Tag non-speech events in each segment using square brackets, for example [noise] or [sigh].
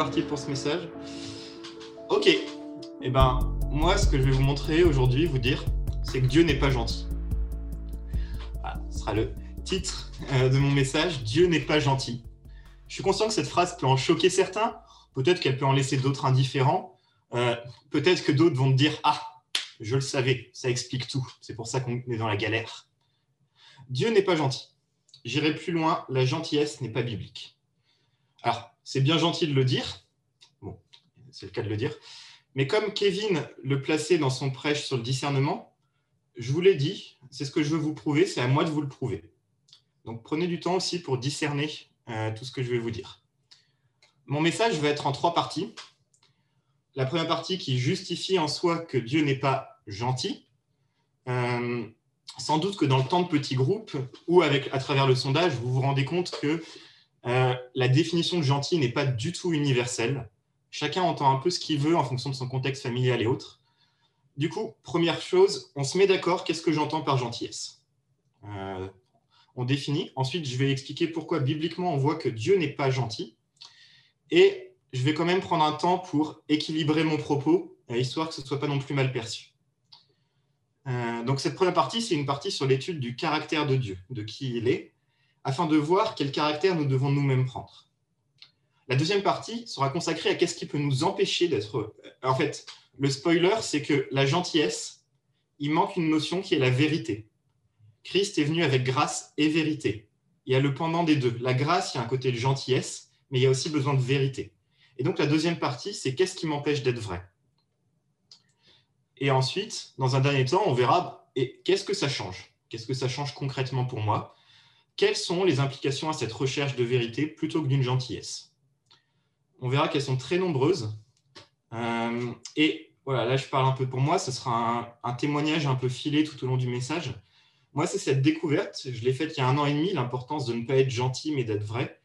parti pour ce message. Ok, et eh ben moi ce que je vais vous montrer aujourd'hui, vous dire, c'est que Dieu n'est pas gentil. Voilà, ce sera le titre euh, de mon message, Dieu n'est pas gentil. Je suis conscient que cette phrase peut en choquer certains, peut-être qu'elle peut en laisser d'autres indifférents, euh, peut-être que d'autres vont me dire, ah, je le savais, ça explique tout, c'est pour ça qu'on est dans la galère. Dieu n'est pas gentil. J'irai plus loin, la gentillesse n'est pas biblique. Alors, c'est bien gentil de le dire, bon, c'est le cas de le dire, mais comme Kevin le plaçait dans son prêche sur le discernement, je vous l'ai dit, c'est ce que je veux vous prouver, c'est à moi de vous le prouver. Donc prenez du temps aussi pour discerner euh, tout ce que je vais vous dire. Mon message va être en trois parties. La première partie qui justifie en soi que Dieu n'est pas gentil. Euh, sans doute que dans le temps de petits groupes ou avec, à travers le sondage, vous vous rendez compte que euh, la définition de gentil n'est pas du tout universelle. Chacun entend un peu ce qu'il veut en fonction de son contexte familial et autres. Du coup, première chose, on se met d'accord, qu'est-ce que j'entends par gentillesse euh, On définit. Ensuite, je vais expliquer pourquoi bibliquement on voit que Dieu n'est pas gentil. Et je vais quand même prendre un temps pour équilibrer mon propos, euh, histoire que ce ne soit pas non plus mal perçu. donc cette première partie, c'est une partie sur l'étude du caractère de Dieu, de qui il est, afin de voir quel caractère nous devons nous-mêmes prendre. La deuxième partie sera consacrée à qu'est-ce qui peut nous empêcher d'être... En fait, le spoiler, c'est que la gentillesse, il manque une notion qui est la vérité. Christ est venu avec grâce et vérité. Il y a le pendant des deux. La grâce, il y a un côté de gentillesse, mais il y a aussi besoin de vérité. Et donc la deuxième partie, c'est qu'est-ce qui m'empêche d'être vrai? Et ensuite, dans un dernier temps, on verra et qu'est-ce que ça change? Qu'est-ce que ça change concrètement pour moi? Quelles sont les implications à cette recherche de vérité plutôt que d'une gentillesse? On verra qu'elles sont très nombreuses. Euh, et voilà, là je parle un peu pour moi, ce sera un, témoignage un peu filé tout au long du message. Moi, c'est cette découverte, je l'ai faite il y a un an et demi, l'importance de ne pas être gentil mais d'être vrai.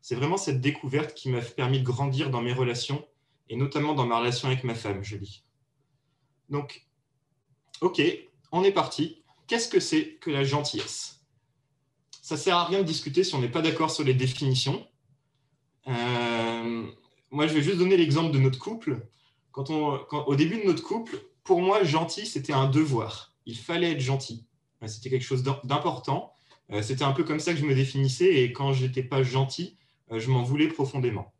C'est vraiment cette découverte qui m'a permis de grandir dans mes relations, et notamment dans ma relation avec ma femme, je dis. Donc, ok, on est parti. Qu'est-ce que c'est que la gentillesse? Ça sert à rien de discuter si on n'est pas d'accord sur les définitions. Euh, moi, je vais juste donner l'exemple de notre couple. Quand on, au début de notre couple, pour moi, gentil, c'était un devoir. Il fallait être gentil. Euh, c'était quelque chose d'important. Euh, c'était un peu comme ça que je me définissais et quand je n'étais pas gentil, je m'en voulais profondément.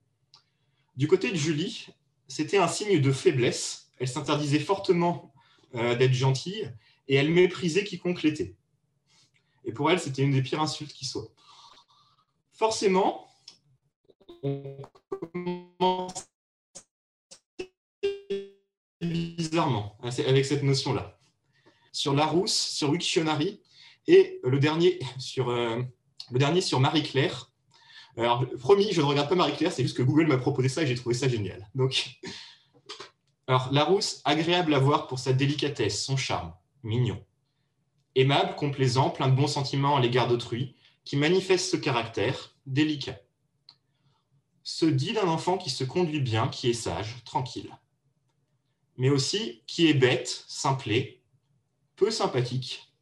Du côté de Julie, c'était un signe de faiblesse. Elle s'interdisait fortement d'être gentille et elle méprisait quiconque l'était. Et pour elle, c'était une des pires insultes qui soit. Forcément, on commence bizarrement avec cette notion-là. Sur Larousse, sur Wiktionary, et le dernier sur, euh, le dernier sur Marie-Claire. Alors, promis, je ne regarde pas Marie-Claire, c'est juste que Google m'a proposé ça et j'ai trouvé ça génial. Donc, [laughs] alors, Larousse, agréable à voir pour sa délicatesse, son charme, mignon aimable, complaisant, plein de bons sentiments à l'égard d'autrui, qui manifeste ce caractère délicat. Se dit d'un enfant qui se conduit bien, qui est sage, tranquille, mais aussi qui est bête, simplé, peu sympathique,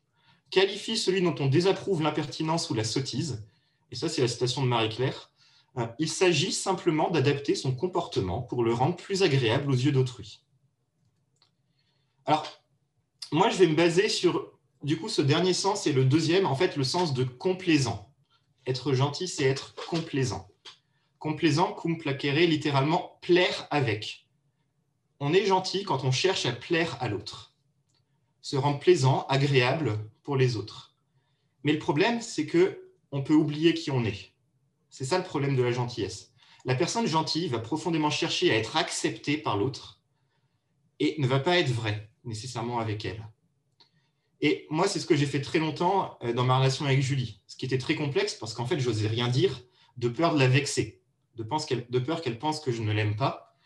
qualifie celui dont on désapprouve l'impertinence ou la sottise, et ça c'est la citation de Marie-Claire, euh, il s'agit simplement d'adapter son comportement pour le rendre plus agréable aux yeux d'autrui. Alors, moi je vais me baser sur du coup, ce dernier sens est le deuxième, en fait, le sens de complaisant. Être gentil, c'est être complaisant. Complaisant, cum placere, littéralement plaire avec. On est gentil quand on cherche à plaire à l'autre. Se rendre plaisant, agréable pour les autres. Mais le problème, c'est que on peut oublier qui on est. C'est ça le problème de la gentillesse. La personne gentille va profondément chercher à être acceptée par l'autre et ne va pas être vraie nécessairement avec elle. Et moi, c'est ce que j'ai fait très longtemps euh, dans ma relation avec Julie, ce qui était très complexe parce qu'en fait, je n'osais rien dire de peur de la vexer, de, peur qu'elle pense que je ne l'aime pas,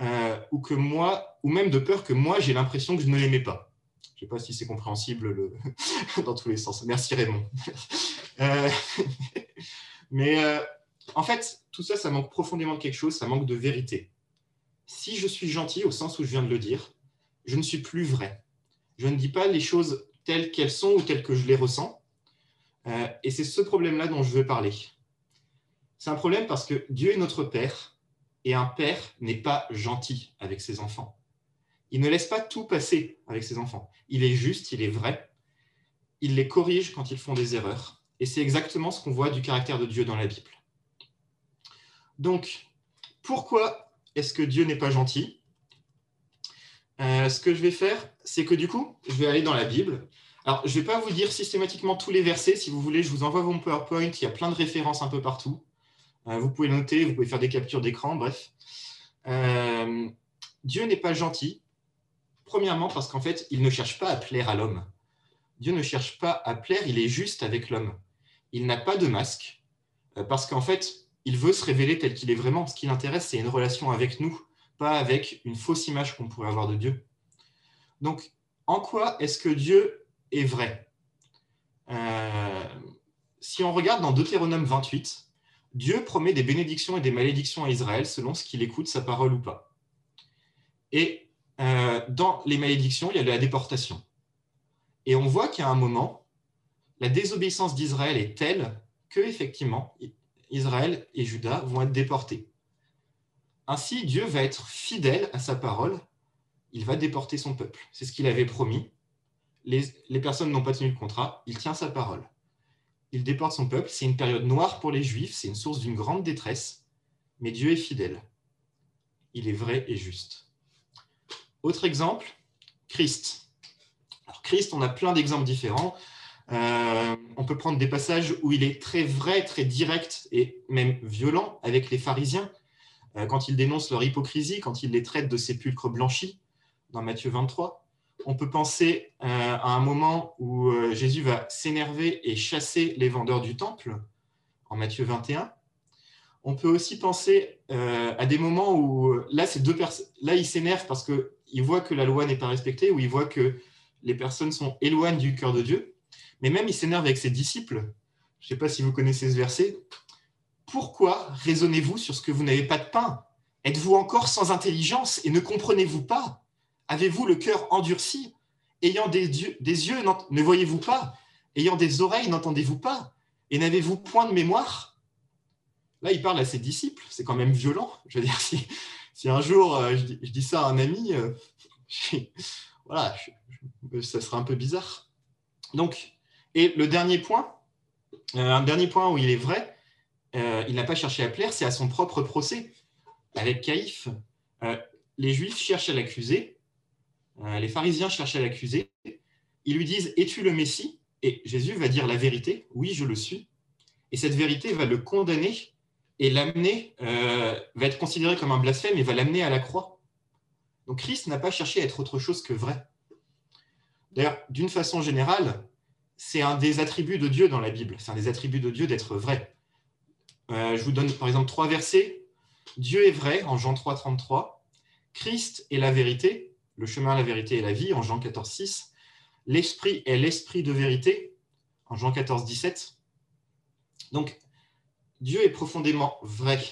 euh, ou que moi, ou même de peur que moi, j'ai l'impression que je ne l'aimais pas. Je ne sais pas si c'est compréhensible [laughs] dans tous les sens. Merci Raymond. [laughs] Euh, [laughs] mais en fait, tout ça, ça manque profondément de quelque chose, ça manque de vérité. Si je suis gentil, au sens où je viens de le dire, je ne suis plus vrai je ne dis pas les choses telles qu'elles sont ou telles que je les ressens. Euh, et c'est ce problème-là dont je veux parler. C'est un problème parce que Dieu est notre Père et un père n'est pas gentil avec ses enfants. Il ne laisse pas tout passer avec ses enfants. Il est juste, il est vrai. Il les corrige quand ils font des erreurs. Et c'est exactement ce qu'on voit du caractère de Dieu dans la Bible. Donc, pourquoi est-ce que Dieu n'est pas gentil? Euh, Ce que je vais faire, c'est que du coup, je vais aller dans la Bible. Alors, je ne vais pas vous dire systématiquement tous les versets. Si vous voulez, je vous envoie mon PowerPoint. Il y a plein de références un peu partout. Euh, vous pouvez noter, vous pouvez faire des captures d'écran, bref. Euh, Dieu n'est pas gentil Premièrement, parce qu'en fait, il ne cherche pas à plaire à l'homme. Dieu ne cherche pas à plaire, il est juste avec l'homme. Il n'a pas de masque, parce qu'en fait, il veut se révéler tel qu'il est vraiment. Ce qui l'intéresse, c'est une relation avec nous, avec une fausse image qu'on pourrait avoir de Dieu. Donc, en quoi est-ce que Dieu est vrai? Euh, Si on regarde dans Deutéronome 28, Dieu promet des bénédictions et des malédictions à Israël selon ce qu'il écoute sa parole ou pas. Et euh, dans les malédictions, il y a la déportation. Et on voit qu'à un moment, la désobéissance d'Israël est telle que, effectivement, Israël et Juda vont être déportés. Ainsi, Dieu va être fidèle à sa parole. Il va déporter son peuple. C'est ce qu'il avait promis. Les, les personnes n'ont pas tenu le contrat. Il tient sa parole. Il déporte son peuple. C'est une période noire pour les Juifs. C'est une source d'une grande détresse. Mais Dieu est fidèle. Il est vrai et juste. Autre exemple, Christ. Alors Christ, on a plein d'exemples différents. Euh, on peut prendre des passages où il est très vrai, très direct et même violent avec les pharisiens, quand il dénonce leur hypocrisie, quand il les traite de sépulcres blanchis, dans Matthieu 23. On peut penser euh, à un moment où Jésus va s'énerver et chasser les vendeurs du temple, en Matthieu 21. On peut aussi penser à des moments où là, ces deux là, il s'énerve parce que il voit que la loi n'est pas respectée, ou il voit que les personnes sont éloignées du cœur de Dieu. Mais même il s'énerve avec ses disciples. Je ne sais pas si vous connaissez ce verset. Pourquoi raisonnez-vous sur ce que vous n'avez pas de pain? Êtes-vous encore sans intelligence et ne comprenez-vous pas? Avez-vous le cœur endurci? Ayant des yeux, ne voyez-vous pas? Ayant des oreilles, n'entendez-vous pas? Et n'avez-vous point de mémoire? Là, il parle à ses disciples. C'est quand même violent. Je veux dire, si, si un jour euh, je, dis ça à un ami, euh, voilà, ça sera un peu bizarre. Donc, et le dernier point, euh, un dernier point où il est vrai, il n'a pas cherché à plaire, c'est à son propre procès. Avec Caïphe, les Juifs cherchent à l'accuser, les pharisiens cherchent à l'accuser, ils lui disent Es-tu le Messie? Et Jésus va dire la vérité Oui, je le suis. Et cette vérité va le condamner et l'amener, euh, va être considéré comme un blasphème et va l'amener à la croix. Donc Christ n'a pas cherché à être autre chose que vrai. D'ailleurs, d'une façon générale, c'est un des attributs de Dieu dans la Bible. C'est un des attributs de Dieu d'être vrai. Euh, je vous donne par exemple trois versets. Dieu est vrai en Jean 3, 33. Christ est la vérité, le chemin, la vérité et la vie en Jean 14, 6. L'esprit est l'esprit de vérité en Jean 14, 17. Donc, Dieu est profondément vrai.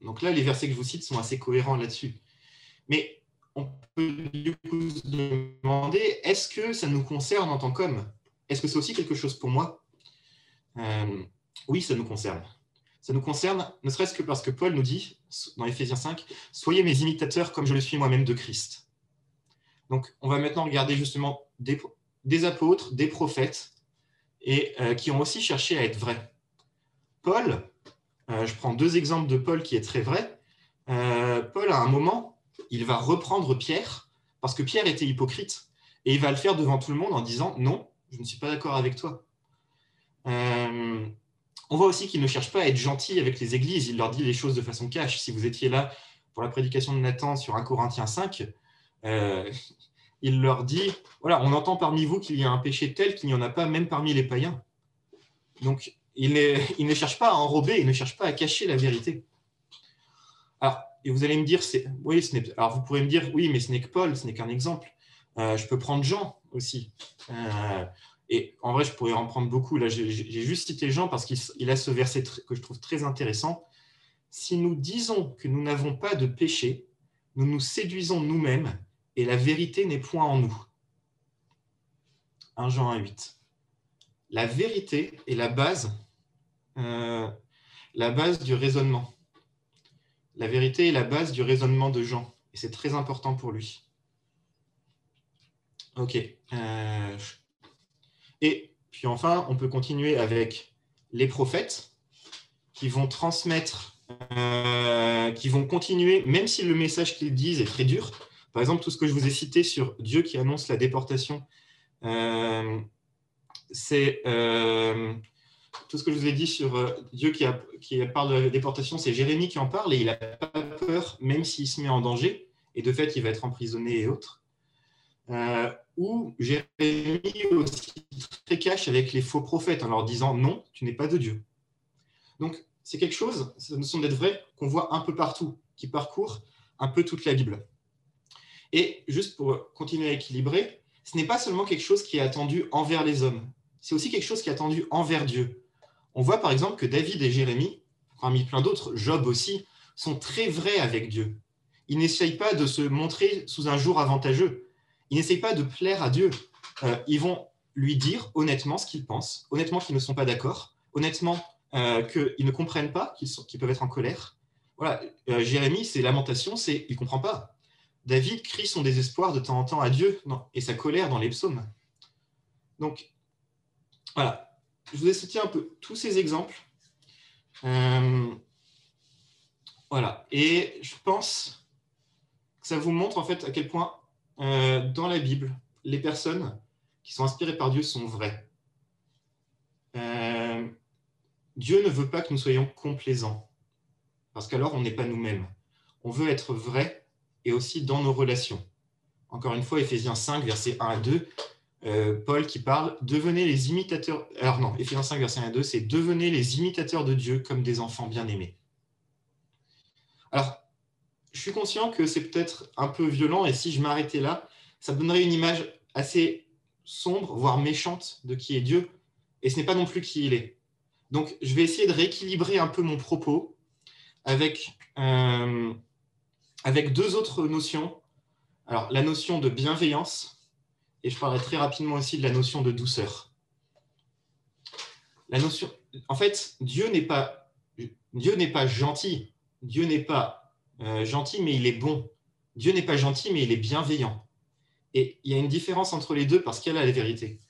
Donc là, les versets que je vous cite sont assez cohérents là-dessus. Mais on peut du coup se demander, est-ce que ça nous concerne en tant qu'homme? Est-ce que c'est aussi quelque chose pour moi? Euh, Oui, ça nous concerne. Ça nous concerne, ne serait-ce que parce que Paul nous dit, dans Éphésiens 5, Soyez mes imitateurs comme je le suis moi-même de Christ. Donc, on va maintenant regarder justement des, apôtres, des prophètes, et euh, qui ont aussi cherché à être vrais. Paul, euh, je prends deux exemples de Paul qui est très vrai. Euh, Paul, à un moment, il va reprendre Pierre parce que Pierre était hypocrite et il va le faire devant tout le monde en disant non, je ne suis pas d'accord avec toi. Euh, on voit aussi qu'il ne cherche pas à être gentil avec les églises, il leur dit les choses de façon cash. Si vous étiez là pour la prédication de Nathan sur 1 Corinthiens 5, [laughs] il leur dit voilà, on entend parmi vous qu'il y a un péché tel qu'il n'y en a pas même parmi les païens. Donc, il, [laughs] ne cherche pas à enrober, il ne cherche pas à cacher la vérité. Alors, et vous allez me dire, oui, vous pourrez me dire, oui, mais ce n'est que Paul, ce n'est qu'un exemple. Euh, je peux prendre Jean aussi. Euh, et en vrai, je pourrais en prendre beaucoup. Là, j'ai juste cité Jean parce qu'il a ce verset que je trouve très intéressant. Si nous disons que nous n'avons pas de péché, nous nous séduisons nous-mêmes et la vérité n'est point en nous. 1 Jean 1, 8. La vérité est la base euh, la base du raisonnement. La vérité est la base du raisonnement de Jean, et c'est très important pour lui. Ok. Euh, et puis enfin, on peut continuer avec les prophètes qui vont transmettre, euh, qui vont continuer, même si le message qu'ils disent est très dur. Par exemple, tout ce que je vous ai cité sur Dieu qui annonce la déportation, euh, c'est tout ce que je vous ai dit sur Dieu qui, parle de la déportation, c'est Jérémie qui en parle et il n'a pas peur, même s'il se met en danger. Et de fait, il va être emprisonné et autres. Euh, où Jérémie aussi très cache avec les faux prophètes en leur disant non, tu n'es pas de Dieu. Donc, c'est quelque chose, cette notion d'être vrai, qu'on voit un peu partout, qui parcourt un peu toute la Bible. Et juste pour continuer à équilibrer, ce n'est pas seulement quelque chose qui est attendu envers les hommes, c'est aussi quelque chose qui est attendu envers Dieu. On voit par exemple que David et Jérémie, parmi plein d'autres, Job aussi, sont très vrais avec Dieu. Ils n'essayent pas de se montrer sous un jour avantageux. Ils n'essayent pas de plaire à Dieu. Euh, ils vont lui dire honnêtement ce qu'ils pensent, honnêtement qu'ils ne sont pas d'accord, honnêtement euh, qu'ils ne comprennent pas, qu'ils peuvent être en colère. Voilà, euh, Jérémie, ses lamentations, c'est il comprend pas. David crie son désespoir de temps en temps à Dieu et sa colère dans les psaumes. Donc, voilà, je vous ai cité un peu tous ces exemples. voilà, et je pense que ça vous montre en fait à quel point euh, dans la Bible, les personnes qui sont inspirées par Dieu sont vraies. Euh, Dieu ne veut pas que nous soyons complaisants, parce qu'alors on n'est pas nous-mêmes. On veut être vrai et aussi dans nos relations. Encore une fois, Éphésiens 5, versets 1 à 2, euh, Paul qui parle devenez les imitateurs. Alors non, Éphésiens 5, verset 1 à 2, c'est devenez les imitateurs de Dieu comme des enfants bien-aimés. Alors, je suis conscient que c'est peut-être un peu violent et si je m'arrêtais là, ça donnerait une image assez sombre, voire méchante de qui est Dieu, et ce n'est pas non plus qui il est. Donc, je vais essayer de rééquilibrer un peu mon propos avec, euh, avec deux autres notions. Alors, la notion de bienveillance, et je parlerai très rapidement aussi de la notion de douceur. La notion, en fait, Dieu n'est pas, Dieu n'est pas gentil, Dieu n'est pas euh, gentil, mais il est bon. Dieu n'est pas gentil, mais il est bienveillant. Et il y a une différence entre les deux parce qu'elle a la vérité.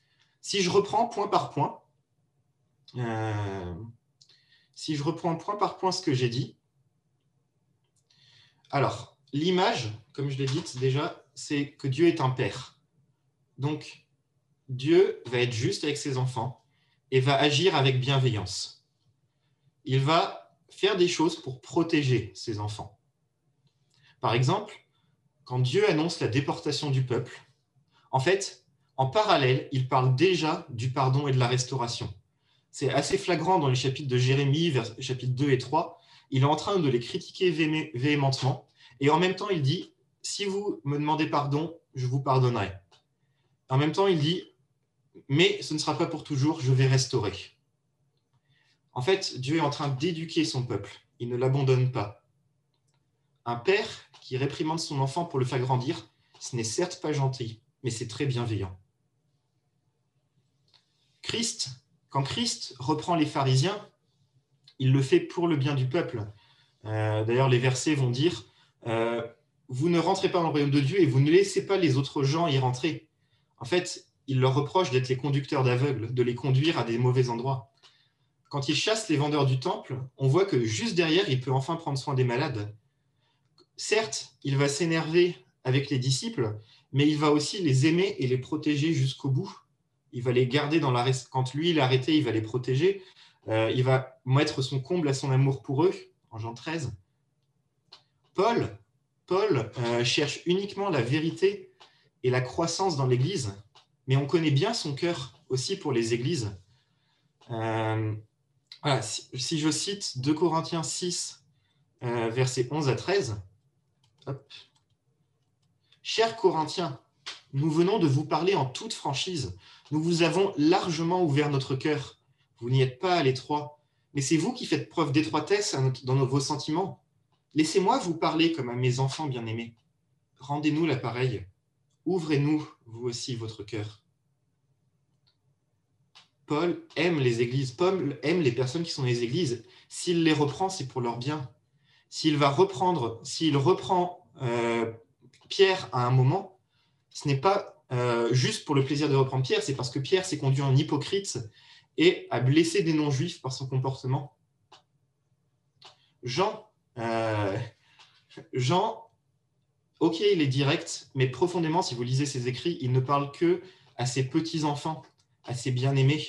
Si je reprends point par point, euh, si je reprends point par point ce que j'ai dit, alors l'image, comme je l'ai dit déjà, c'est que Dieu est un père. Donc Dieu va être juste avec ses enfants et va agir avec bienveillance. Il va faire des choses pour protéger ses enfants. Par exemple, quand Dieu annonce la déportation du peuple, en fait, en parallèle, il parle déjà du pardon et de la restauration. C'est assez flagrant dans les chapitres de Jérémie, chapitres 2 et 3. Il est en train de les critiquer véhémentement. Et en même temps, il dit, si vous me demandez pardon, je vous pardonnerai. En même temps, il dit, mais ce ne sera pas pour toujours, je vais restaurer. En fait, Dieu est en train d'éduquer son peuple. Il ne l'abandonne pas. Un père qui réprimande son enfant pour le faire grandir, ce n'est certes pas gentil, mais c'est très bienveillant. Christ, quand Christ reprend les pharisiens, il le fait pour le bien du peuple. Euh, d'ailleurs, les versets vont dire euh, Vous ne rentrez pas dans le royaume de Dieu et vous ne laissez pas les autres gens y rentrer. En fait, il leur reproche d'être les conducteurs d'aveugles, de les conduire à des mauvais endroits. Quand il chasse les vendeurs du temple, on voit que juste derrière, il peut enfin prendre soin des malades certes, il va s'énerver avec les disciples, mais il va aussi les aimer et les protéger jusqu'au bout. Il va les garder dans la quand lui il est arrêté, il va les protéger. Euh, il va mettre son comble à son amour pour eux, en Jean 13. Paul, Paul euh, cherche uniquement la vérité et la croissance dans l'Église, mais on connaît bien son cœur aussi pour les Églises. Euh, si, je cite 2 Corinthiens 6, versets 11 à 13, Chers Corinthiens, nous venons de vous parler en toute franchise. Nous vous avons largement ouvert notre cœur. Vous n'y êtes pas à l'étroit, mais c'est vous qui faites preuve d'étroitesse dans vos sentiments. Laissez-moi vous parler comme à mes enfants bien-aimés. Rendez-nous l'appareil. Ouvrez-nous, vous aussi, votre cœur. Paul aime les églises. Paul aime les personnes qui sont dans les églises. S'il les reprend, c'est pour leur bien s'il va reprendre, s'il reprend euh, Pierre à un moment, ce n'est pas euh, juste pour le plaisir de reprendre Pierre, c'est parce que Pierre s'est conduit en hypocrite et a blessé des non-juifs par son comportement. Jean, euh, Jean, ok, il est direct, mais profondément, si vous lisez ses écrits, il ne parle que à ses petits-enfants, à ses bien-aimés.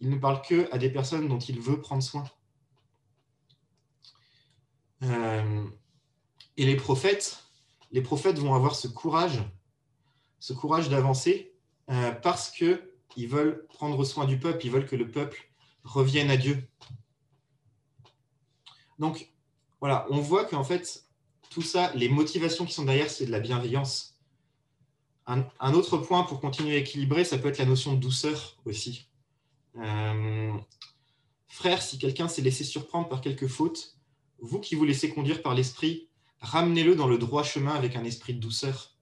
Il ne parle que à des personnes dont il veut prendre soin. Euh, et les prophètes, les prophètes vont avoir ce courage, ce courage d'avancer euh, parce qu'ils veulent prendre soin du peuple, ils veulent que le peuple revienne à Dieu. Donc, voilà, on voit qu'en fait, tout ça, les motivations qui sont derrière, c'est de la bienveillance. Un, autre point pour continuer à équilibrer, ça peut être la notion de douceur aussi. Euh, frère, si quelqu'un s'est laissé surprendre par quelques fautes, vous qui vous laissez conduire par l'esprit, ramenez-le dans le droit chemin avec un esprit de douceur.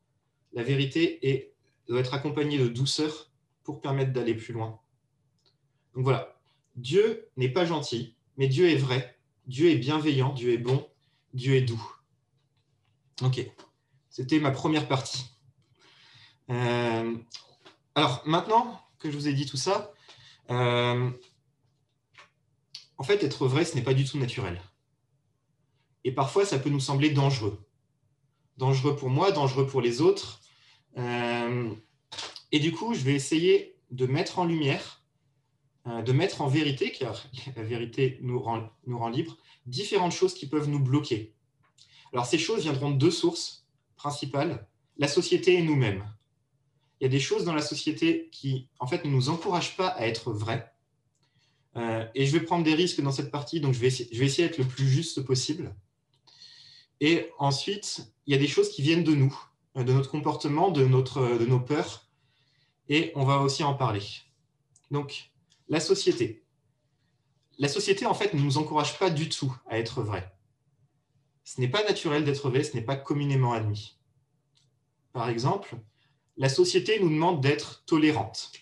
La vérité doit être accompagnée de douceur pour permettre d'aller plus loin. Donc voilà, Dieu n'est pas gentil, mais Dieu est vrai, Dieu est bienveillant, Dieu est bon, Dieu est doux. Ok, c'était ma première partie. Euh, alors maintenant que je vous ai dit tout ça, euh, en fait, être vrai, ce n'est pas du tout naturel. Et parfois, ça peut nous sembler dangereux. Dangereux pour moi, dangereux pour les autres. Euh, et du coup, je vais essayer de mettre en lumière, euh, de mettre en vérité, car [laughs] la vérité nous rend, nous rend libres, différentes choses qui peuvent nous bloquer. Alors, ces choses viendront de deux sources principales, la société et nous-mêmes. Il y a des choses dans la société qui, en fait, ne nous encouragent pas à être vrais. Euh, et je vais prendre des risques dans cette partie, donc je vais essayer d'être le plus juste possible. Et ensuite, il y a des choses qui viennent de nous, de notre comportement, de, notre, de nos peurs. Et on va aussi en parler. Donc, la société. La société, en fait, ne nous encourage pas du tout à être vrai. Ce n'est pas naturel d'être vrai, ce n'est pas communément admis. Par exemple, la société nous demande d'être tolérante.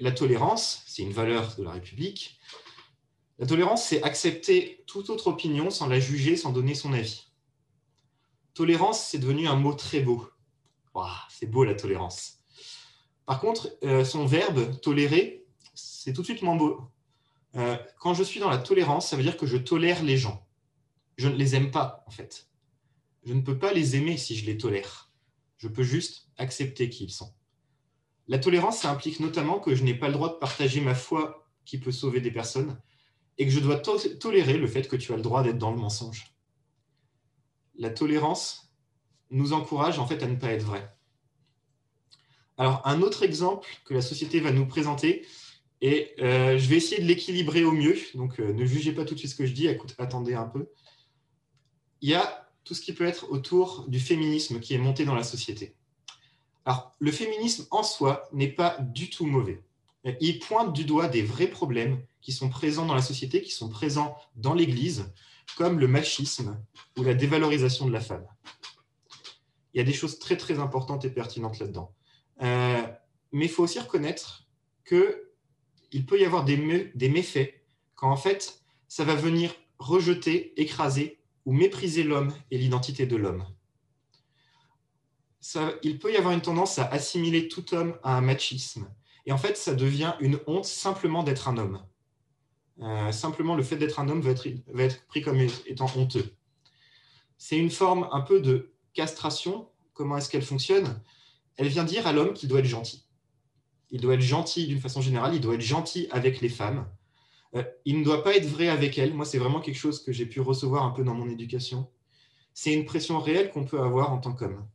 La tolérance, c'est une valeur de la République, la tolérance, c'est accepter toute autre opinion sans la juger, sans donner son avis. Tolérance, c'est devenu un mot très beau. c'est beau la tolérance. Par contre, euh, son verbe, tolérer, c'est tout de suite moins beau. Euh, quand je suis dans la tolérance, ça veut dire que je tolère les gens. Je ne les aime pas, en fait. Je ne peux pas les aimer si je les tolère. Je peux juste accepter qui ils sont. La tolérance, ça implique notamment que je n'ai pas le droit de partager ma foi qui peut sauver des personnes, et que je dois tolérer le fait que tu as le droit d'être dans le mensonge. La tolérance nous encourage en fait à ne pas être vrai. Alors, un autre exemple que la société va nous présenter, et euh, je vais essayer de l'équilibrer au mieux, donc euh, ne jugez pas tout de suite ce que je dis, attendez un peu. Il y a tout ce qui peut être autour du féminisme qui est monté dans la société. Alors, le féminisme en soi n'est pas du tout mauvais. Il pointe du doigt des vrais problèmes qui sont présents dans la société, qui sont présents dans l'Église, comme le machisme ou la dévalorisation de la femme. Il y a des choses très très importantes et pertinentes là-dedans. Euh, mais il faut aussi reconnaître qu'il peut y avoir des, des méfaits quand en fait ça va venir rejeter, écraser ou mépriser l'homme et l'identité de l'homme. il peut y avoir une tendance à assimiler tout homme à un machisme. Et en fait, ça devient une honte simplement d'être un homme. Euh, simplement, le fait d'être un homme va être, pris comme étant honteux. C'est une forme un peu de castration. Comment est-ce qu'elle fonctionne? Elle vient dire à l'homme qu'il doit être gentil. Il doit être gentil d'une façon générale, il doit être gentil avec les femmes. Euh, il ne doit pas être vrai avec elles. Moi, c'est vraiment quelque chose que j'ai pu recevoir un peu dans mon éducation. C'est une pression réelle qu'on peut avoir en tant qu'homme.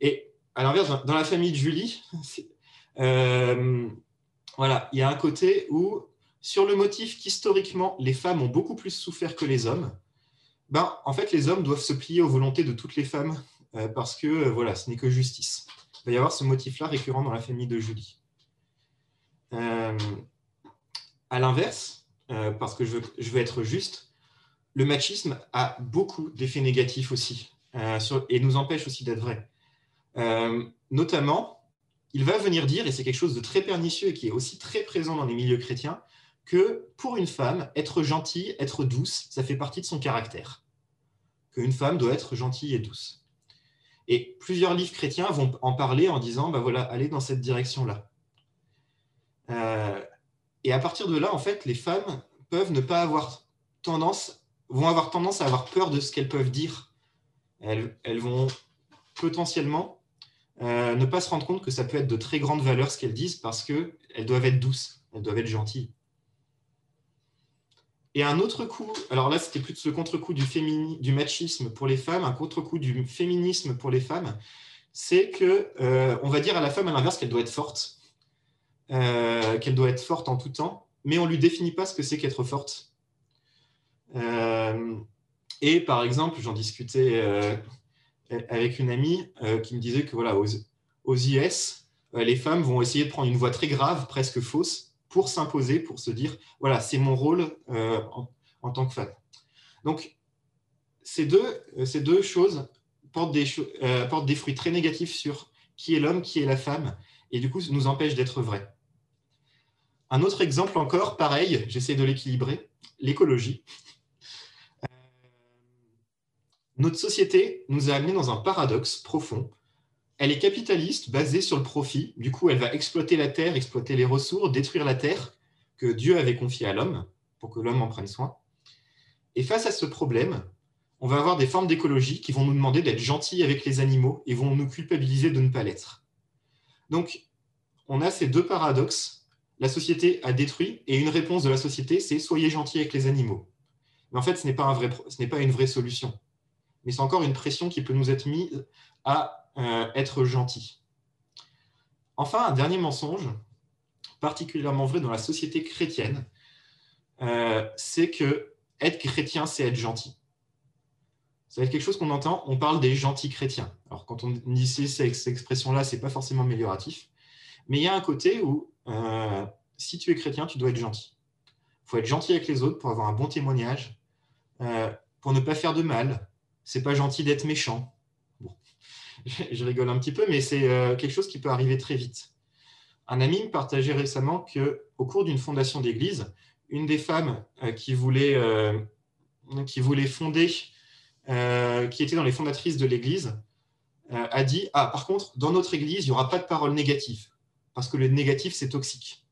Et à l'inverse, dans la famille de Julie, [laughs] euh, voilà, il y a un côté où sur le motif qu'historiquement, les femmes ont beaucoup plus souffert que les hommes, ben, en fait, les hommes doivent se plier aux volontés de toutes les femmes euh, parce que euh, voilà, ce n'est que justice. Il va y avoir ce motif-là récurrent dans la famille de Julie. Euh, à l'inverse, parce que je veux, je veux, être juste, le machisme a beaucoup d'effets négatifs aussi et nous empêche aussi d'être vrai. notamment, il va venir dire, et c'est quelque chose de très pernicieux et qui est aussi très présent dans les milieux chrétiens, que pour une femme, être gentille, être douce, ça fait partie de son caractère. Qu'une femme doit être gentille et douce. Et plusieurs livres chrétiens vont en parler en disant, bah voilà, allez dans cette direction-là. Euh, et à partir de là, en fait, les femmes peuvent ne pas avoir tendance, vont avoir tendance à avoir peur de ce qu'elles peuvent dire. Elles, vont potentiellement euh, ne pas se rendre compte que ça peut être de très grandes valeurs ce qu'elles disent parce qu'elles doivent être douces, elles doivent être gentilles. Et un autre coup, alors là c'était plus le contre-coup du, machisme pour les femmes, un contre-coup du féminisme pour les femmes, c'est que euh, on va dire à la femme à l'inverse qu'elle doit être forte, euh, qu'elle doit être forte en tout temps, mais on lui définit pas ce que c'est qu'être forte. Euh, et par exemple, j'en discutais avec une amie qui me disait que voilà, aux, aux IS, les femmes vont essayer de prendre une voix très grave, presque fausse, pour s'imposer, pour se dire voilà, c'est mon rôle en, tant que femme. Donc, ces deux, deux choses portent des, portent des fruits très négatifs sur qui est l'homme, qui est la femme, et du coup nous empêchent d'être vrais. Un autre exemple encore, pareil, j'essaie de l'équilibrer, l'écologie. Euh, notre société nous a amenés dans un paradoxe profond. Elle est capitaliste, basée sur le profit. Du coup, elle va exploiter la terre, exploiter les ressources, détruire la terre que Dieu avait confiée à l'homme pour que l'homme en prenne soin. Et face à ce problème, on va avoir des formes d'écologie qui vont nous demander d'être gentils avec les animaux et vont nous culpabiliser de ne pas l'être. Donc, on a ces deux paradoxes la société a détruit, et une réponse de la société, c'est soyez gentils avec les animaux. Mais en fait, ce n'est pas, pas une vraie solution. Mais c'est encore une pression qui peut nous être mise à être gentils. Enfin, un dernier mensonge, particulièrement vrai dans la société chrétienne, euh, c'est que être chrétien, c'est être gentil. Ça va être quelque chose qu'on entend, on parle des gentils chrétiens. Alors quand on dit cette expression-là, ce n'est pas forcément amélioratif. Mais il y a un côté où euh, si tu es chrétien, tu dois être gentil. Il faut être gentil avec les autres pour avoir un bon témoignage, euh, pour ne pas faire de mal. C'est pas gentil d'être méchant. Je, rigole un petit peu, mais c'est euh, quelque chose qui peut arriver très vite. Un ami me partageait récemment que, au cours d'une fondation d'église, une des femmes qui voulait, qui voulait fonder, qui était dans les fondatrices de l'église, a dit Ah, par contre, dans notre église, il n'y aura pas de paroles négatives parce que le négatif, c'est toxique.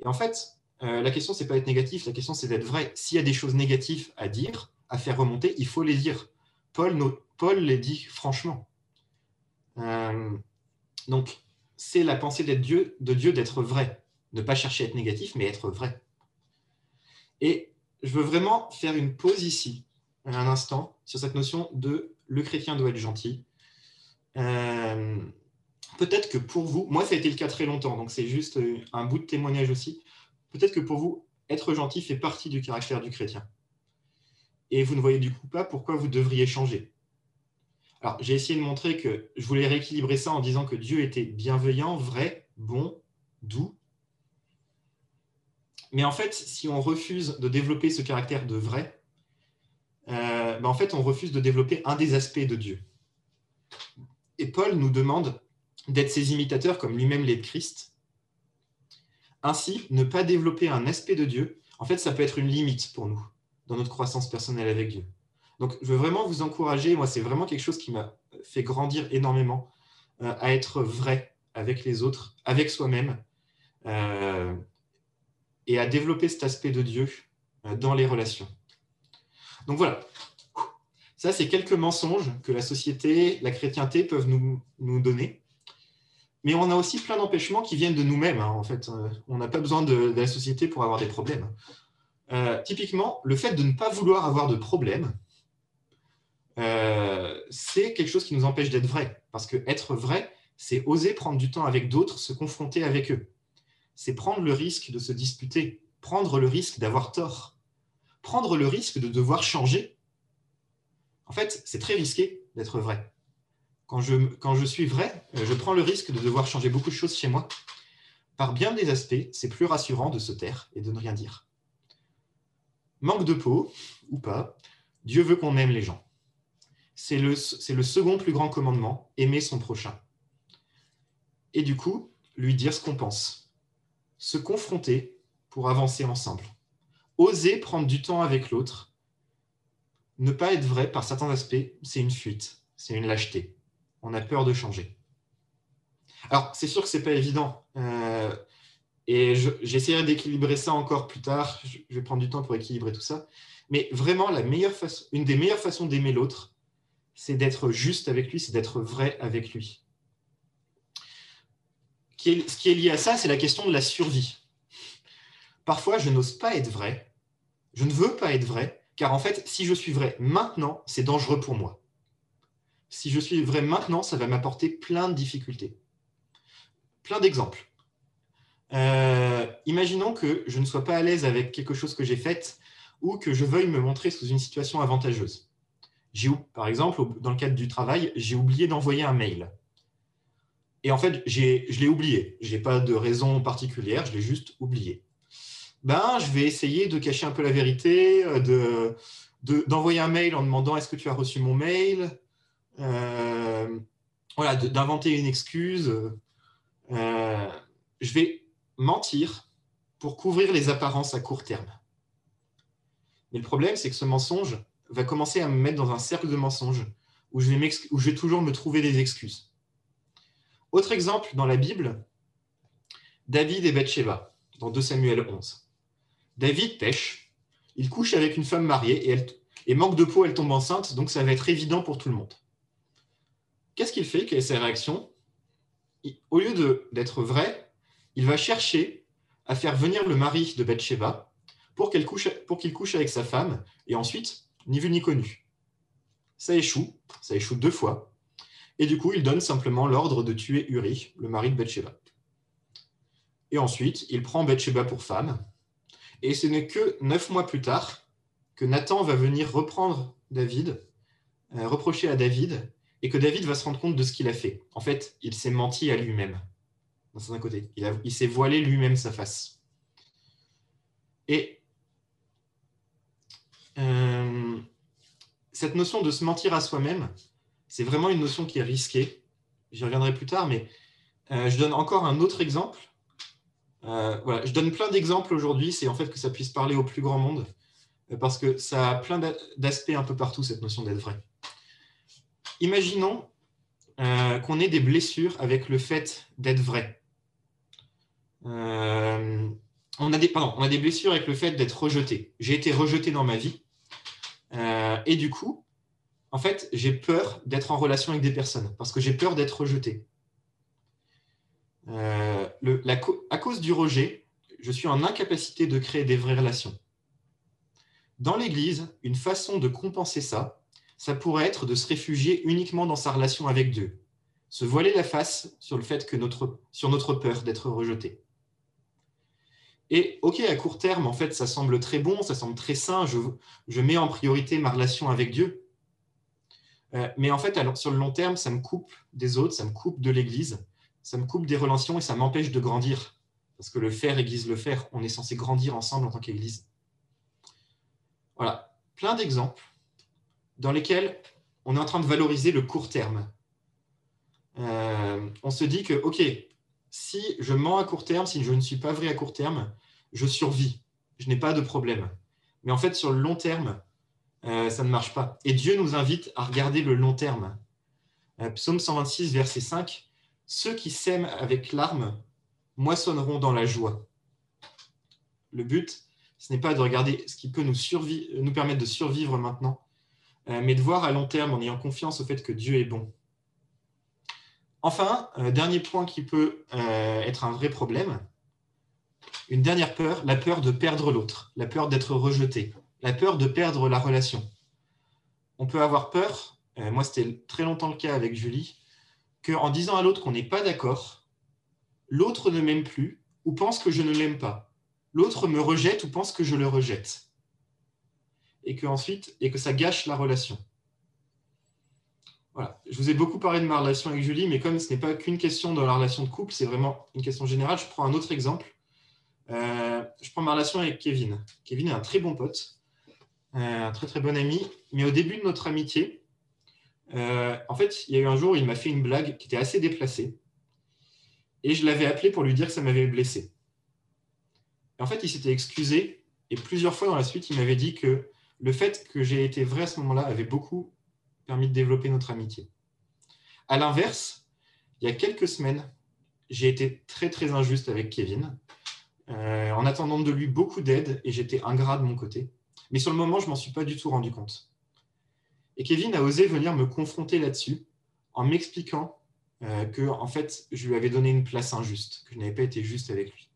Et en fait, euh, la question, c'est pas d'être négatif, la question, c'est d'être vrai. S'il y a des choses négatives à dire, à faire remonter, il faut les dire. Paul, les dit franchement. Euh, donc, c'est la pensée d'être Dieu, de Dieu d'être vrai. Ne pas chercher à être négatif, mais être vrai. Et je veux vraiment faire une pause ici, un instant, sur cette notion de le chrétien doit être gentil. Euh, peut-être que pour vous, moi ça a été le cas très longtemps, donc c'est juste un bout de témoignage aussi, peut-être que pour vous, être gentil fait partie du caractère du chrétien. Et vous ne voyez du coup pas pourquoi vous devriez changer. Alors j'ai essayé de montrer que je voulais rééquilibrer ça en disant que Dieu était bienveillant, vrai, bon, doux. Mais en fait, si on refuse de développer ce caractère de vrai, euh, ben en fait, on refuse de développer un des aspects de Dieu. Et Paul nous demande d'être ses imitateurs comme lui-même l'est de Christ. Ainsi, ne pas développer un aspect de Dieu, en fait, ça peut être une limite pour nous dans notre croissance personnelle avec Dieu. Donc, je veux vraiment vous encourager, moi, c'est vraiment quelque chose qui m'a fait grandir énormément, euh, à être vrai avec les autres, avec soi-même, euh, et à développer cet aspect de Dieu euh, dans les relations. Donc voilà, ça, c'est quelques mensonges que la société, la chrétienté peuvent nous, nous donner mais on a aussi plein d'empêchements qui viennent de nous-mêmes. Hein, en fait, on n'a pas besoin de, la société pour avoir des problèmes. Euh, typiquement, le fait de ne pas vouloir avoir de problème, euh, c'est quelque chose qui nous empêche d'être vrai. Parce que être vrai, c'est oser prendre du temps avec d'autres, se confronter avec eux. C'est prendre le risque de se disputer, prendre le risque d'avoir tort, prendre le risque de devoir changer. En fait, c'est très risqué d'être vrai quand je, quand je suis vrai, euh, je prends le risque de devoir changer beaucoup de choses chez moi. Par bien des aspects, c'est plus rassurant de se taire et de ne rien dire. Manque de peau, ou pas, Dieu veut qu'on aime les gens. C'est le, le second plus grand commandement, aimer son prochain. Et du coup, lui dire ce qu'on pense. Se confronter pour avancer ensemble. Oser prendre du temps avec l'autre. Ne pas être vrai par certains aspects, c'est une fuite, c'est une lâcheté. On a peur de changer. Alors, c'est sûr que ce n'est pas évident. Euh, et j'essaierai d'équilibrer ça encore plus tard. Je vais prendre du temps pour équilibrer tout ça. Mais vraiment, la meilleure façon, une des meilleures façons d'aimer l'autre, c'est d'être juste avec lui, c'est d'être vrai avec lui. Ce qui est lié à ça, c'est la question de la survie. Parfois, je n'ose pas être vrai. Je ne veux pas être vrai, car en fait, si je suis vrai maintenant, c'est dangereux pour moi. Si je suis vrai maintenant, ça va m'apporter plein de difficultés. Plein d'exemples. Euh, imaginons que je ne sois pas à l'aise avec quelque chose que j'ai fait ou que je veuille me montrer sous une situation avantageuse. Par exemple, dans le cadre du travail, j'ai oublié d'envoyer un mail. Et en fait, je l'ai oublié. Je n'ai pas de raison particulière, je l'ai juste oublié. Ben, je vais essayer de cacher un peu la vérité, euh, d'envoyer un mail en demandant est-ce que tu as reçu mon mail? Euh, voilà, d'inventer une excuse. Je vais mentir pour couvrir les apparences à court terme. Mais le problème, c'est que ce mensonge va commencer à me mettre dans un cercle de mensonges où je vais, toujours me trouver des excuses. Autre exemple dans la Bible, David et Bathsheba, dans 2 Samuel 11. David pêche, il couche avec une femme mariée et, elle, et manque de peau, elle tombe enceinte, donc ça va être évident pour tout le monde. Qu'est-ce qu'il fait? Quelle est sa réaction? Au lieu d'être vrai, il va chercher à faire venir le mari de Bathsheba pour qu'il couche, couche avec sa femme, et ensuite, ni vu ni connu. Ça échoue, ça échoue deux fois, et du coup, il donne simplement l'ordre de tuer Uri, le mari de Bathsheba. Et ensuite, il prend Bathsheba pour femme, et ce n'est que neuf mois plus tard que Nathan va venir reprendre David, euh, reprocher à David et que David va se rendre compte de ce qu'il a fait. En fait, il s'est menti à lui-même, d'un côté. Il, s'est voilé lui-même sa face. Et euh, cette notion de se mentir à soi-même, c'est vraiment une notion qui est risquée. J'y reviendrai plus tard, mais euh, je donne encore un autre exemple. Euh, je donne plein d'exemples aujourd'hui, c'est en fait que ça puisse parler au plus grand monde, parce que ça a plein d'aspects un peu partout, cette notion d'être vrai imaginons qu'on ait des blessures avec le fait d'être vrai. Euh, on, a des, blessures avec le fait d'être rejeté. J'ai été rejeté dans ma vie. Euh, et du coup, en fait, j'ai peur d'être en relation avec des personnes parce que j'ai peur d'être rejeté. à cause du rejet, je suis en incapacité de créer des vraies relations. Dans l'Église, une façon de compenser ça, ça pourrait être de se réfugier uniquement dans sa relation avec Dieu, se voiler la face que sur notre peur d'être rejeté. Et ok, à court terme, en fait, ça semble très bon, ça semble très sain, je, je mets en priorité ma relation avec Dieu. Euh, mais en fait, sur le long terme, ça me coupe des autres, ça me coupe de l'Église, ça me coupe des relations et ça m'empêche de grandir. Parce que le faire aiguise le faire, on est censé grandir ensemble en tant qu'Église. Voilà, plein d'exemples dans lesquels on est en train de valoriser le court terme. Euh, on se dit que, OK, si je mens à court terme, si je ne suis pas vrai à court terme, je survis, je n'ai pas de problème. Mais en fait, sur le long terme, euh, ça ne marche pas. Et Dieu nous invite à regarder le long terme. Euh, Psaume 126, verset 5, Ceux qui sèment avec larmes moissonneront dans la joie. Le but, ce n'est pas de regarder ce qui peut nous, nous permettre de survivre maintenant, euh, mais de voir à long terme en ayant confiance au fait que Dieu est bon. Enfin, dernier point qui peut être un vrai problème, une dernière peur, la peur de perdre l'autre, la peur d'être rejeté, la peur de perdre la relation. On peut avoir peur, moi c'était très longtemps le cas avec Julie, qu'en disant à l'autre qu'on n'est pas d'accord, l'autre ne m'aime plus ou pense que je ne l'aime pas. L'autre me rejette ou pense que je le rejette et que ensuite et que ça gâche la relation. Voilà. Je vous ai beaucoup parlé de ma relation avec Julie, mais comme ce n'est pas qu'une question dans la relation de couple, c'est vraiment une question générale. Je prends un autre exemple. Euh, je prends ma relation avec Kevin. Kevin est un très bon pote, euh, un très très bon ami. Mais au début de notre amitié, euh, en fait, il y a eu un jour il m'a fait une blague qui était assez déplacée. Et je l'avais appelé pour lui dire que ça m'avait blessé. en fait, il s'était excusé et plusieurs fois dans la suite, il m'avait dit que le fait que j'ai été vrai à ce moment-là avait beaucoup permis de développer notre amitié. À l'inverse, il y a quelques semaines, j'ai été très très injuste avec Kevin, euh, en attendant de lui beaucoup d'aide et j'étais ingrat de mon côté. Mais sur le moment, je m'en suis pas du tout rendu compte. Et Kevin a osé venir me confronter là-dessus en m'expliquant euh, que en fait, je lui avais donné une place injuste, que je n'avais pas été juste avec lui.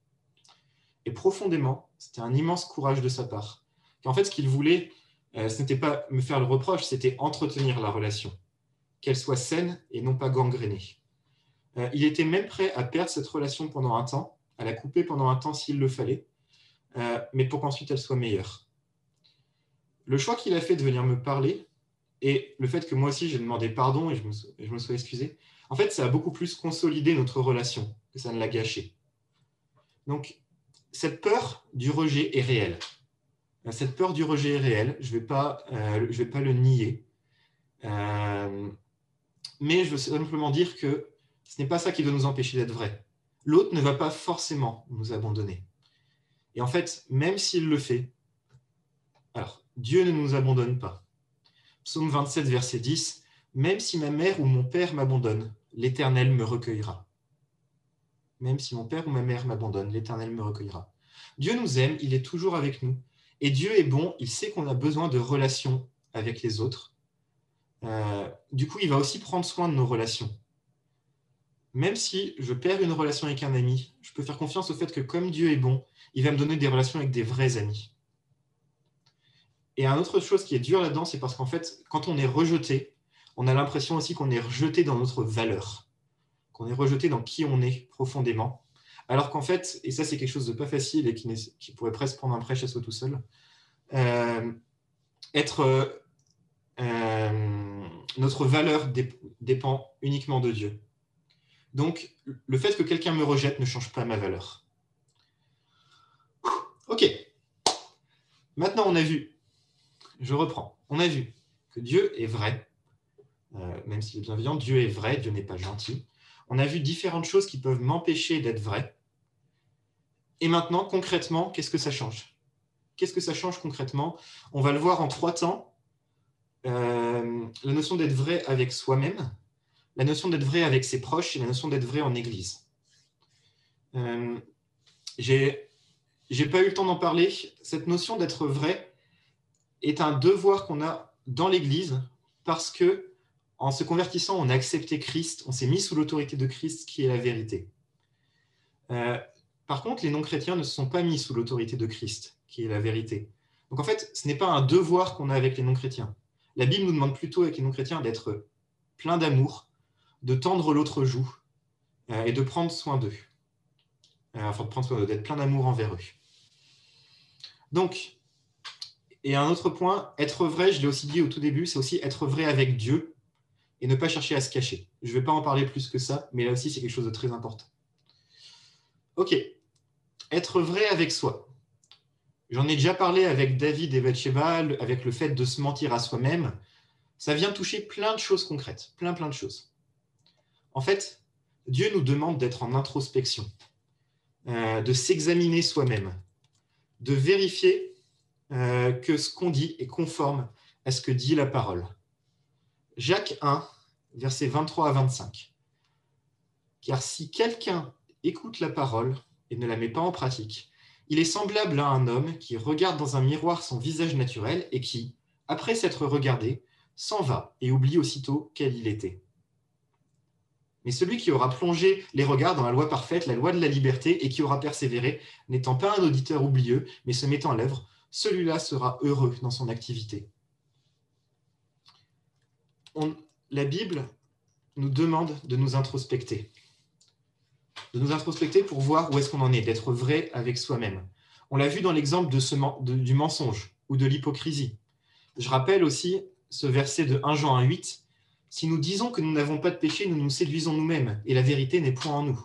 Et profondément, c'était un immense courage de sa part. Qu'en fait, ce qu'il voulait, euh, ce n'était pas me faire le reproche, c'était entretenir la relation, qu'elle soit saine et non pas gangrénée. Il était même prêt à perdre cette relation pendant un temps, à la couper pendant un temps s'il le fallait, euh, mais pour qu'ensuite elle soit meilleure. Le choix qu'il a fait de venir me parler et le fait que moi aussi j'ai demandé pardon et je me, je sois excusé, en fait, ça a beaucoup plus consolidé notre relation que ça ne l'a gâché. Donc, cette peur du rejet est réelle. Euh, cette peur du rejet est réelle, je ne vais, pas, euh, vais pas le nier. Mais je veux simplement dire que ce n'est pas ça qui doit nous empêcher d'être vrai. L'autre ne va pas forcément nous abandonner. Et en fait, même s'il le fait, alors, Dieu ne nous abandonne pas. Psaume 27, verset 10, Même si ma mère ou mon père m'abandonne, l'Éternel me recueillera. Même si mon père ou ma mère m'abandonne, l'Éternel me recueillera. Dieu nous aime, il est toujours avec nous. Et Dieu est bon, il sait qu'on a besoin de relations avec les autres. Euh, du coup, il va aussi prendre soin de nos relations. Même si je perds une relation avec un ami, je peux faire confiance au fait que comme Dieu est bon, il va me donner des relations avec des vrais amis. Et une autre chose qui est dure là-dedans, c'est parce qu'en fait, quand on est rejeté, on a l'impression aussi qu'on est rejeté dans notre valeur, qu'on est rejeté dans qui on est profondément. Alors qu'en fait, et ça c'est quelque chose de pas facile et qui, pourrait presque prendre un prêche à soi tout seul, euh, être euh, notre valeur dépend uniquement de Dieu. Donc, le fait que quelqu'un me rejette ne change pas ma valeur. Ok. Maintenant, on a vu, je reprends, on a vu que Dieu est vrai, euh, même s'il est bienveillant, Dieu est vrai, Dieu n'est pas gentil. On a vu différentes choses qui peuvent m'empêcher d'être vrai. Et maintenant, concrètement, qu'est-ce que ça change? Qu'est-ce que ça change concrètement? On va le voir en trois temps. Euh, la notion d'être vrai avec soi-même, la notion d'être vrai avec ses proches et la notion d'être vrai en Église. Euh, J'ai pas eu le temps d'en parler. Cette notion d'être vrai est un devoir qu'on a dans l'Église parce que en se convertissant, on a accepté Christ, on s'est mis sous l'autorité de Christ qui est la vérité. Euh, par contre, les non-chrétiens ne se sont pas mis sous l'autorité de Christ, qui est la vérité. Donc en fait, ce n'est pas un devoir qu'on a avec les non-chrétiens. La Bible nous demande plutôt avec les non-chrétiens d'être plein d'amour, de tendre l'autre joue euh, et de prendre soin d'eux. Euh, enfin, de prendre soin d'eux, d'être plein d'amour envers eux. Donc, et un autre point, être vrai, je l'ai aussi dit au tout début, c'est aussi être vrai avec Dieu et ne pas chercher à se cacher. Je ne vais pas en parler plus que ça, mais là aussi, c'est quelque chose de très important. Ok, être vrai avec soi. J'en ai déjà parlé avec David et Bathsheba, avec le fait de se mentir à soi-même. Ça vient toucher plein de choses concrètes, plein, plein de choses. En fait, Dieu nous demande d'être en introspection, euh, de s'examiner soi-même, de vérifier euh, que ce qu'on dit est conforme à ce que dit la parole. Jacques 1, versets 23 à 25. Car si quelqu'un écoute la parole et ne la met pas en pratique. Il est semblable à un homme qui regarde dans un miroir son visage naturel et qui, après s'être regardé, s'en va et oublie aussitôt quel il était. Mais celui qui aura plongé les regards dans la loi parfaite, la loi de la liberté, et qui aura persévéré, n'étant pas un auditeur oublieux, mais se mettant à l'œuvre, celui-là sera heureux dans son activité. la Bible nous demande de nous introspecter de nous introspecter pour voir où est-ce qu'on en est, d'être vrai avec soi-même. On l'a vu dans l'exemple du mensonge ou de l'hypocrisie. Je rappelle aussi ce verset de 1 Jean 1,8 Si nous disons que nous n'avons pas de péché, nous nous séduisons nous-mêmes et la vérité n'est point en nous.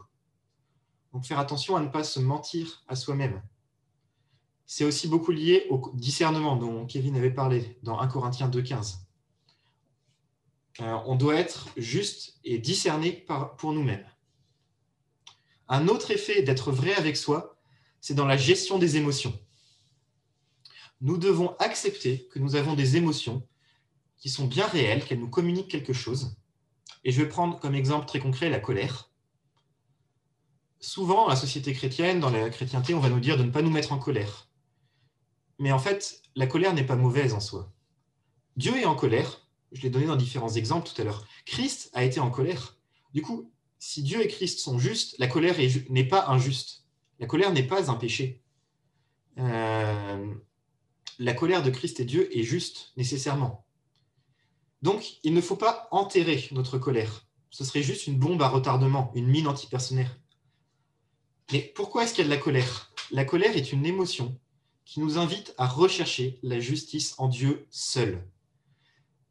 Donc faire attention à ne pas se mentir à soi-même. C'est aussi beaucoup lié au discernement dont Kevin avait parlé dans 1 Corinthiens 2,15. Euh, on doit être juste et discerné pour nous-mêmes. Un autre effet d'être vrai avec soi, c'est dans la gestion des émotions. Nous devons accepter que nous avons des émotions qui sont bien réelles, qu'elles nous communiquent quelque chose. Et je vais prendre comme exemple très concret la colère. Souvent, dans la société chrétienne, dans la chrétienté, on va nous dire de ne pas nous mettre en colère. Mais en fait, la colère n'est pas mauvaise en soi. Dieu est en colère. Je l'ai donné dans différents exemples tout à l'heure. Christ a été en colère. Du coup, si Dieu et Christ sont justes, la colère n'est pas injuste. La colère n'est pas un péché. Euh, la colère de Christ et Dieu est juste, nécessairement. Donc, il ne faut pas enterrer notre colère. Ce serait juste une bombe à retardement, une mine antipersonnelle. Mais pourquoi est-ce qu'il y a de la colère? La colère est une émotion qui nous invite à rechercher la justice en Dieu seul.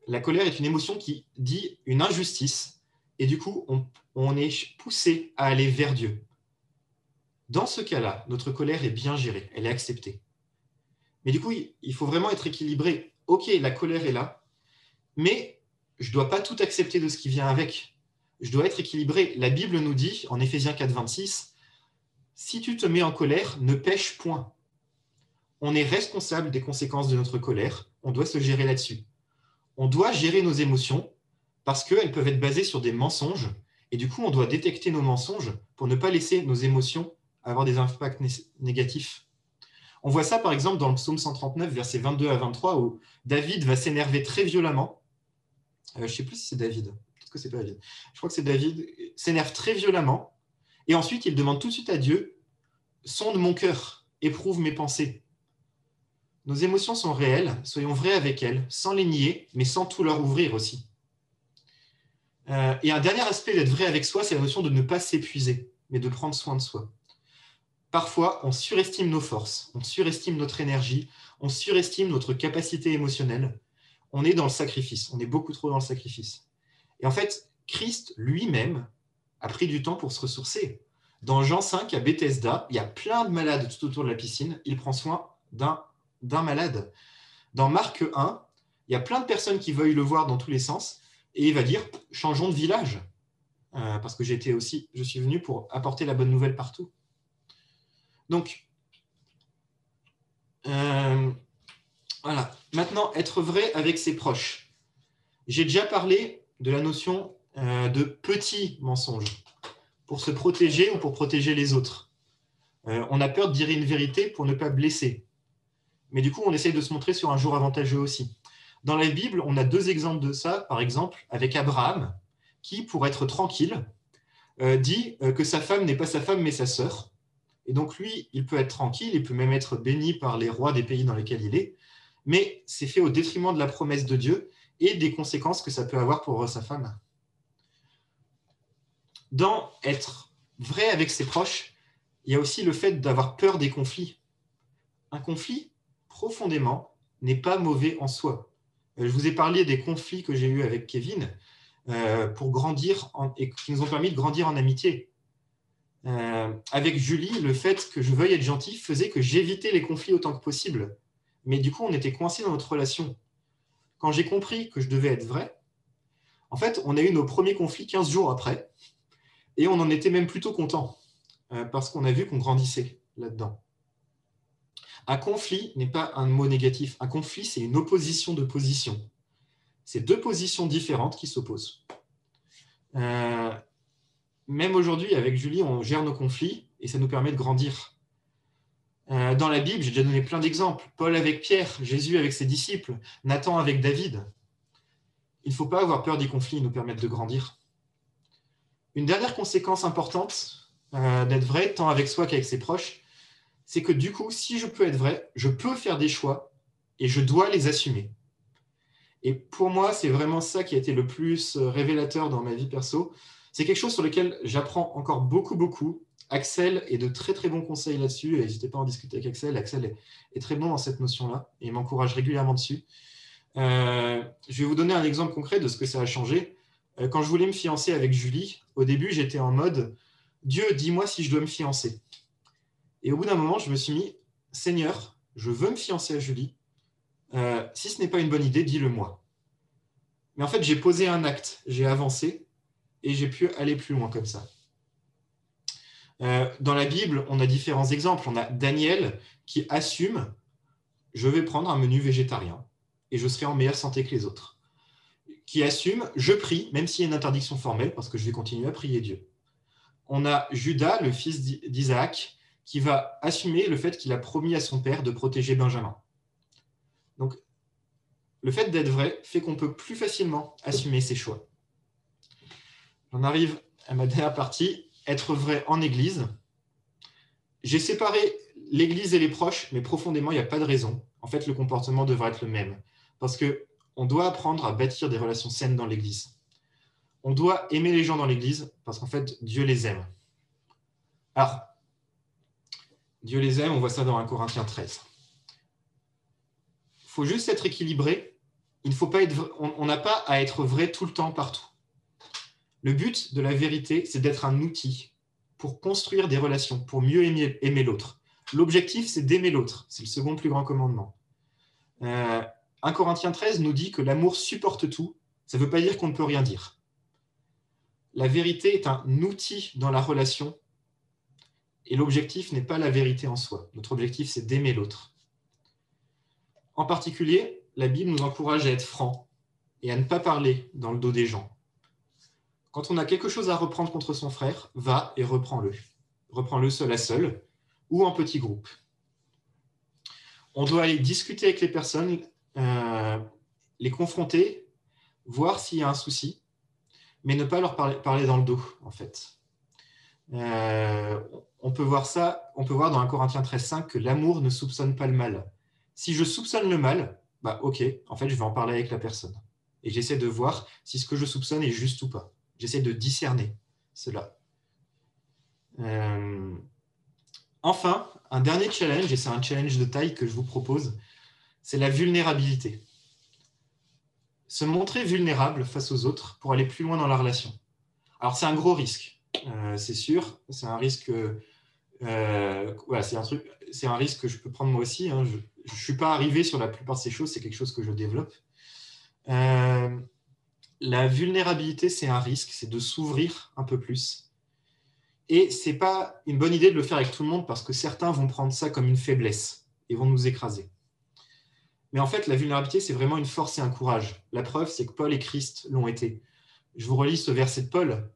La colère est une émotion qui dit une injustice et du coup, on, est poussé à aller vers Dieu. Dans ce cas-là, notre colère est bien gérée, elle est acceptée. Mais du coup, il faut vraiment être équilibré. Ok, la colère est là, mais je ne dois pas tout accepter de ce qui vient avec. Je dois être équilibré. La Bible nous dit, en Éphésiens 4, 26, si tu te mets en colère, ne pêche point on est responsable des conséquences de notre colère, on doit se gérer là-dessus. On doit gérer nos émotions parce qu'elles peuvent être basées sur des mensonges, et du coup, on doit détecter nos mensonges pour ne pas laisser nos émotions avoir des impacts négatifs. On voit ça par exemple dans le psaume 139, versets 22 à 23, où David va s'énerver très violemment. Euh, je ne sais plus si c'est David, peut-être que c'est pas David. Je crois que c'est David, s'énerve très violemment, et ensuite il demande tout de suite à Dieu Sonde mon cœur, éprouve mes pensées. Nos émotions sont réelles, soyons vrais avec elles, sans les nier, mais sans tout leur ouvrir aussi. Euh, et un dernier aspect d'être vrai avec soi, c'est la notion de ne pas s'épuiser, mais de prendre soin de soi. Parfois, on surestime nos forces, on surestime notre énergie, on surestime notre capacité émotionnelle. On est dans le sacrifice, on est beaucoup trop dans le sacrifice. Et en fait, Christ lui-même a pris du temps pour se ressourcer. Dans Jean 5, à Bethesda, il y a plein de malades tout autour de la piscine. Il prend soin d'un malade. Dans Marc 1, il y a plein de personnes qui veuillent le voir dans tous les sens, et il va dire changeons de village, euh, parce que j'étais aussi, je suis venu pour apporter la bonne nouvelle partout. Donc, euh, voilà. Maintenant, être vrai avec ses proches. J'ai déjà parlé de la notion euh, de petit mensonge pour se protéger ou pour protéger les autres. on a peur de dire une vérité pour ne pas blesser. Mais du coup, on essaye de se montrer sur un jour avantageux aussi. Dans la Bible, on a deux exemples de ça, par exemple, avec Abraham, qui, pour être tranquille, euh, dit euh, que sa femme n'est pas sa femme, mais sa sœur. Et donc, lui, il peut être tranquille, il peut même être béni par les rois des pays dans lesquels il est, mais c'est fait au détriment de la promesse de Dieu et des conséquences que ça peut avoir pour sa femme. Dans être vrai avec ses proches, il y a aussi le fait d'avoir peur des conflits. Un conflit, profondément n'est pas mauvais en soi. Euh, je vous ai parlé des conflits que j'ai eus avec Kevin euh, pour grandir et qui nous ont permis de grandir en amitié. Euh, avec Julie, le fait que je veuille être gentil faisait que j'évitais les conflits autant que possible. Mais du coup, on était coincés dans notre relation. Quand j'ai compris que je devais être vrai, en fait, on a eu nos premiers conflits 15 jours après, et on en était même plutôt content, parce qu'on a vu qu'on grandissait là-dedans. Un conflit n'est pas un mot négatif. Un conflit, c'est une opposition de position. C'est deux positions différentes qui s'opposent. Euh, même aujourd'hui, avec Julie, on gère nos conflits et ça nous permet de grandir. Euh, dans la Bible, j'ai déjà donné plein d'exemples. Paul avec Pierre, Jésus avec ses disciples, Nathan avec David. Il ne faut pas avoir peur des conflits, ils nous permettent de grandir. Une dernière conséquence importante euh, d'être vrai, tant avec soi qu'avec ses proches, c'est que du coup, si je peux être vrai, je peux faire des choix et je dois les assumer. Et pour moi, c'est vraiment ça qui a été le plus euh, révélateur dans ma vie perso. C'est quelque chose sur lequel j'apprends encore beaucoup, beaucoup. Axel est de très, très bons conseils là-dessus. N'hésitez pas à en discuter avec Axel. Axel est, très bon dans cette notion-là et m'encourage régulièrement dessus. Euh, je vais vous donner un exemple concret de ce que ça a changé. Euh, quand je voulais me fiancer avec Julie, au début, j'étais en mode Dieu, dis-moi si je dois me fiancer. Et au bout d'un moment, je me suis mis, Seigneur, je veux me fiancer à Julie. Euh, si ce n'est pas une bonne idée, dis-le-moi. Mais en fait, j'ai posé un acte, j'ai avancé et j'ai pu aller plus loin comme ça. Euh, dans la Bible, on a différents exemples. On a Daniel qui assume, je vais prendre un menu végétarien et je serai en meilleure santé que les autres. Qui assume, je prie, même s'il y a une interdiction formelle, parce que je vais continuer à prier Dieu. On a Judas, le fils d'Isaac, qui va assumer le fait qu'il a promis à son père de protéger Benjamin. Donc, le fait d'être vrai fait qu'on peut plus facilement assumer ses choix. J'en arrive à ma dernière partie, être vrai en Église. J'ai séparé l'Église et les proches, mais profondément, il n'y a pas de raison. En fait, le comportement devrait être le même. Parce qu'on doit apprendre à bâtir des relations saines dans l'Église. On doit aimer les gens dans l'Église parce qu'en fait, Dieu les aime. Alors, Dieu les aime, on voit ça dans 1 Corinthiens 13. Il faut juste être équilibré. On n'a pas à être vrai tout le temps, partout. Le but de la vérité, c'est d'être un outil pour construire des relations, pour mieux aimer, l'autre. L'objectif, c'est d'aimer l'autre. C'est le second plus grand commandement. Euh, 1 Corinthiens 13 nous dit que l'amour supporte tout. Ça ne veut pas dire qu'on ne peut rien dire. La vérité est un outil dans la relation et l'objectif n'est pas la vérité en soi. Notre objectif, c'est d'aimer l'autre. En particulier, la Bible nous encourage à être franc et à ne pas parler dans le dos des gens. Quand on a quelque chose à reprendre contre son frère, va et reprends-le. Reprends-le seul à seul ou en petit groupe. On doit aller discuter avec les personnes, euh, les confronter, voir s'il y a un souci, mais ne pas leur parler, dans le dos, en fait. Euh, on peut voir ça, on peut voir dans 1 Corinthiens 13.5 que l'amour ne soupçonne pas le mal. Si je soupçonne le mal, bah ok, en fait, je vais en parler avec la personne. Et j'essaie de voir si ce que je soupçonne est juste ou pas. J'essaie de discerner cela. Euh, enfin, un dernier challenge, et c'est un challenge de taille que je vous propose, c'est la vulnérabilité. Se montrer vulnérable face aux autres pour aller plus loin dans la relation. Alors c'est un gros risque, euh, c'est sûr. C'est un risque. Euh, c'est un truc. C'est un risque que je peux prendre moi aussi. Hein. Je ne suis pas arrivé sur la plupart de ces choses. C'est quelque chose que je développe. La vulnérabilité, c'est un risque, c'est de s'ouvrir un peu plus. Et c'est pas une bonne idée de le faire avec tout le monde parce que certains vont prendre ça comme une faiblesse et vont nous écraser. Mais en fait, la vulnérabilité, c'est vraiment une force et un courage. La preuve, c'est que Paul et Christ l'ont été. Je vous relis ce verset de Paul.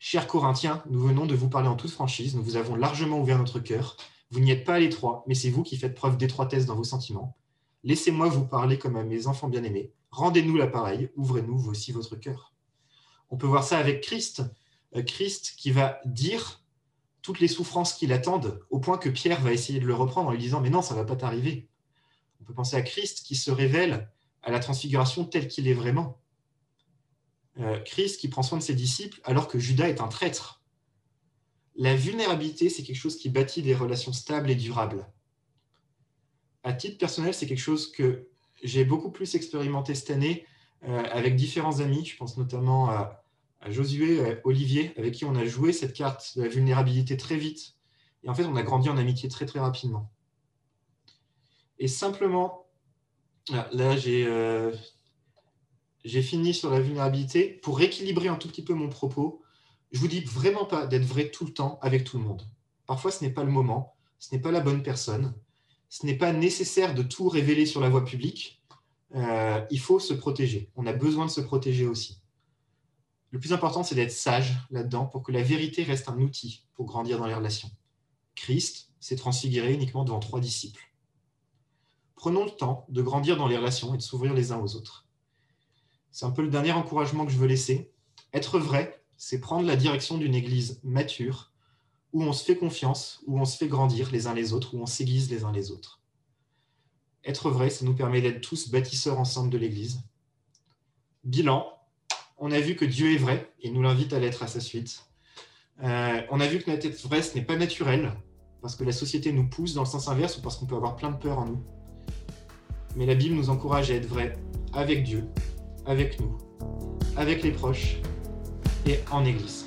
Chers Corinthiens, nous venons de vous parler en toute franchise. Nous vous avons largement ouvert notre cœur. Vous n'y êtes pas à l'étroit, mais c'est vous qui faites preuve d'étroitesse dans vos sentiments. Laissez-moi vous parler comme à mes enfants bien-aimés. Rendez-nous l'appareil, ouvrez-nous aussi votre cœur. On peut voir ça avec Christ. Euh, Christ qui va dire toutes les souffrances qui l'attendent, au point que Pierre va essayer de le reprendre en lui disant Mais non, ça ne va pas t'arriver. On peut penser à Christ qui se révèle à la transfiguration tel qu'il est vraiment. Euh, Christ qui prend soin de ses disciples alors que Judas est un traître. La vulnérabilité, c'est quelque chose qui bâtit des relations stables et durables. À titre personnel, c'est quelque chose que j'ai beaucoup plus expérimenté cette année euh, avec différents amis. Je pense notamment à, Josué, Olivier, avec qui on a joué cette carte de la vulnérabilité très vite. Et en fait, on a grandi en amitié très très rapidement. Et simplement, là, j'ai euh, j'ai fini sur la vulnérabilité. Pour rééquilibrer un tout petit peu mon propos, je vous dis vraiment pas d'être vrai tout le temps avec tout le monde. Parfois, ce n'est pas le moment, ce n'est pas la bonne personne ce n'est pas nécessaire de tout révéler sur la voie publique. Euh, il faut se protéger. On a besoin de se protéger aussi. Le plus important, c'est d'être sage là-dedans pour que la vérité reste un outil pour grandir dans les relations. Christ s'est transfiguré uniquement devant trois disciples. Prenons le temps de grandir dans les relations et de s'ouvrir les uns aux autres. C'est un peu le dernier encouragement que je veux laisser. Être vrai, c'est prendre la direction d'une église mature où on se fait confiance, où on se fait grandir les uns les autres, où on s'aiguise les uns les autres. Être vrai, ça nous permet d'être tous bâtisseurs ensemble de l'Église. Bilan, on a vu que Dieu est vrai et nous l'invite à l'être à sa suite. Euh, on a vu que notre être vrai, ce n'est pas naturel, parce que la société nous pousse dans le sens inverse ou parce qu'on peut avoir plein de peur en nous. Mais la Bible nous encourage à être vrai avec Dieu, avec nous, avec les proches et en Église.